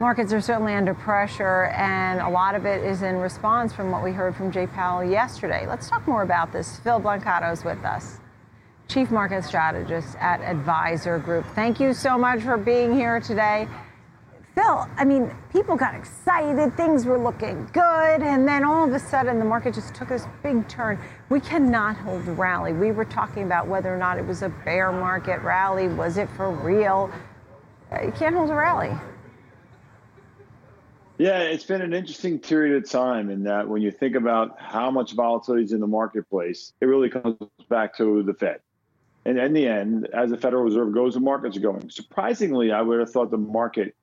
Markets are certainly under pressure, and a lot of it is in response from what we heard from Jay Powell yesterday. Let's talk more about this. Phil Blancato is with us, Chief Market Strategist at Advisor Group. Thank you so much for being here today. Phil, I mean, people got excited, things were looking good, and then all of a sudden the market just took this big turn. We cannot hold the rally. We were talking about whether or not it was a bear market rally. Was it for real? You can't hold a rally. Yeah, it's been an interesting period of time in that when you think about how much volatility is in the marketplace, it really comes back to the Fed. And in the end, as the Federal Reserve goes, the markets are going. Surprisingly, I would have thought the market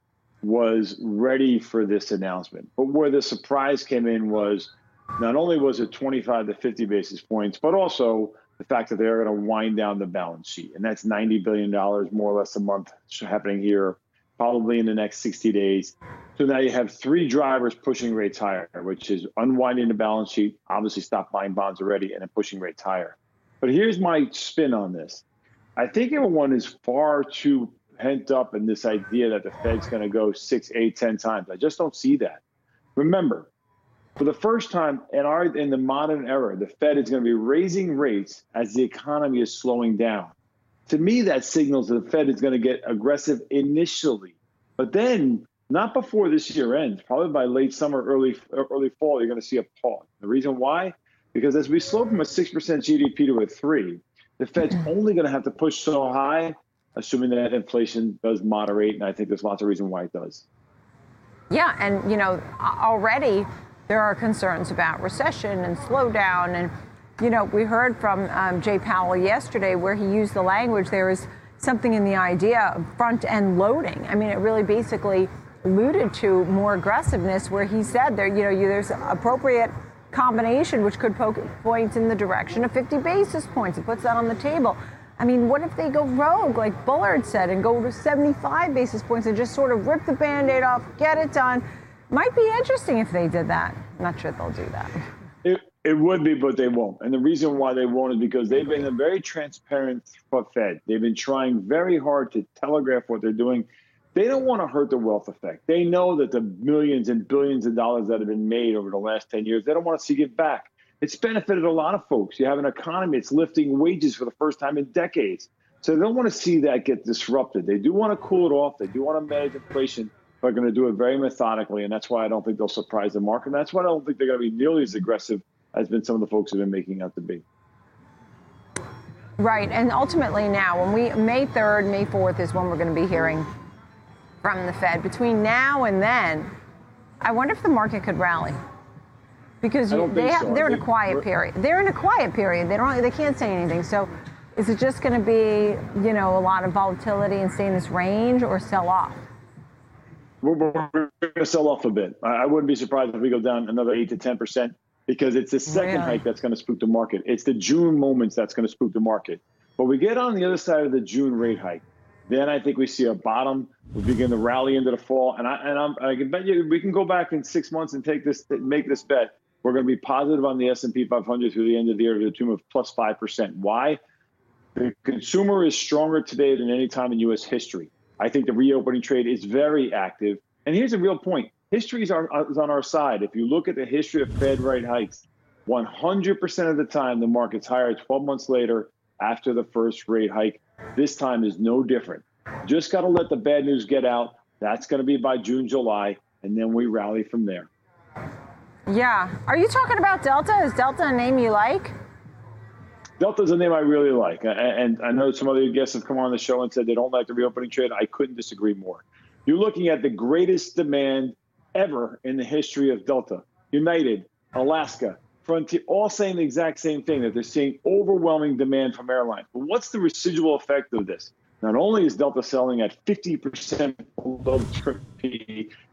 was ready for this announcement. But where the surprise came in was not only was it 25 to 50 basis points, but also the fact that they're going to wind down the balance sheet. And that's $90 billion, more or less, a month happening here, probably in the next 60 days. So now you have three drivers pushing rates higher, which is unwinding the balance sheet, obviously stop buying bonds already, and then pushing rates higher. But here's my spin on this. I think everyone is far too pent up in this idea that the Fed's going to go six, eight, ten times. I just don't see that. Remember, for the first time in our in the modern era, the Fed is going to be raising rates as the economy is slowing down. To me, that signals that the Fed is going to get aggressive initially, but then not before this year ends, probably by late summer, early early fall, you're going to see a pause. The reason why? Because as we slow from a 6% GDP to a 3, the Fed's mm-hmm. only going to have to push so high, assuming that inflation does moderate, and I think there's lots of reason why it does. Yeah, and you know, already there are concerns about recession and slowdown, and you know, we heard from um, Jay Powell yesterday where he used the language there is something in the idea of front end loading. I mean, it really basically alluded to more aggressiveness where he said there, you know, you, there's appropriate combination which could poke point in the direction of 50 basis points. It puts that on the table. I mean, what if they go rogue, like Bullard said, and go to 75 basis points and just sort of rip the band aid off, get it done? Might be interesting if they did that. I'm not sure they'll do that. It, it would be, but they won't. And the reason why they won't is because they've been a very transparent Fed. They've been trying very hard to telegraph what they're doing they don't want to hurt the wealth effect. They know that the millions and billions of dollars that have been made over the last 10 years, they don't want to see it back. It's benefited a lot of folks. You have an economy, it's lifting wages for the first time in decades. So they don't want to see that get disrupted. They do want to cool it off. They do want to manage inflation, but are going to do it very methodically. And that's why I don't think they'll surprise the market. And that's why I don't think they're going to be nearly as aggressive as been some of the folks have been making out to be. Right. And ultimately now, when we May 3rd, May 4th is when we're going to be hearing from the Fed between now and then, I wonder if the market could rally. Because you, they have, so. they're in a quiet period. They're in a quiet period. They don't. They can't say anything. So, is it just going to be, you know, a lot of volatility and stay in this range, or sell off? We're, going to sell off a bit. I wouldn't be surprised if we go down another eight to ten percent because it's the oh, second really? hike that's going to spook the market. It's the June moments that's going to spook the market. But we get on the other side of the June rate hike. Then I think we see a bottom. We begin to rally into the fall, and I and I'm, I can bet you we can go back in six months and take this make this bet. We're going to be positive on the S&P 500 through the end of the year to the tune of plus five percent. Why? The consumer is stronger today than any time in U.S. history. I think the reopening trade is very active. And here's a real point: history is, our, is on our side. If you look at the history of Fed rate hikes, 100% of the time the market's higher 12 months later after the first rate hike. This time is no different. Just got to let the bad news get out. That's going to be by June, July, and then we rally from there. Yeah. Are you talking about Delta? Is Delta a name you like? Delta's a name I really like. And I know some other guests have come on the show and said they don't like the reopening trade. I couldn't disagree more. You're looking at the greatest demand ever in the history of Delta. United, Alaska, Frontier, all saying the exact same thing that they're seeing overwhelming demand from airlines. But what's the residual effect of this? Not only is Delta selling at 50% below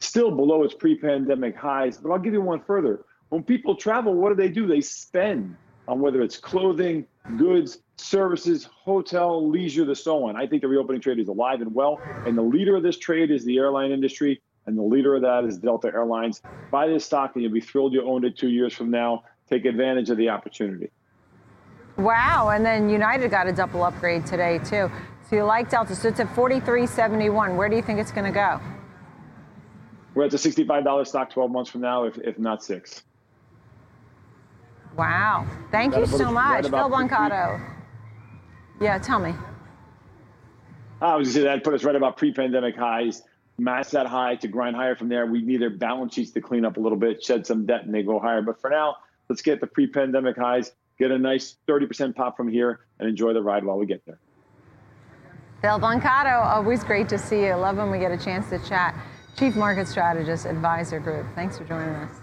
still below its pre pandemic highs, but I'll give you one further. When people travel, what do they do? They spend on whether it's clothing, goods, services, hotel, leisure, the so on. I think the reopening trade is alive and well. And the leader of this trade is the airline industry. And the leader of that is Delta Airlines. Buy this stock and you'll be thrilled you owned it two years from now take advantage of the opportunity. Wow, and then United got a double upgrade today too. So you like Delta, so it's at 43.71. Where do you think it's going to go? We're at the $65 stock 12 months from now, if, if not six. Wow. Thank That'll you so much, right Phil Blancato. Yeah, tell me. I was going to say that put us right about pre-pandemic highs. Match that high to grind higher from there. We need their balance sheets to clean up a little bit, shed some debt, and they go higher. But for now, let's get the pre-pandemic highs, get a nice 30% pop from here, and enjoy the ride while we get there. Bill Blancato, always great to see you. Love when we get a chance to chat. Chief Market Strategist, Advisor Group. Thanks for joining us.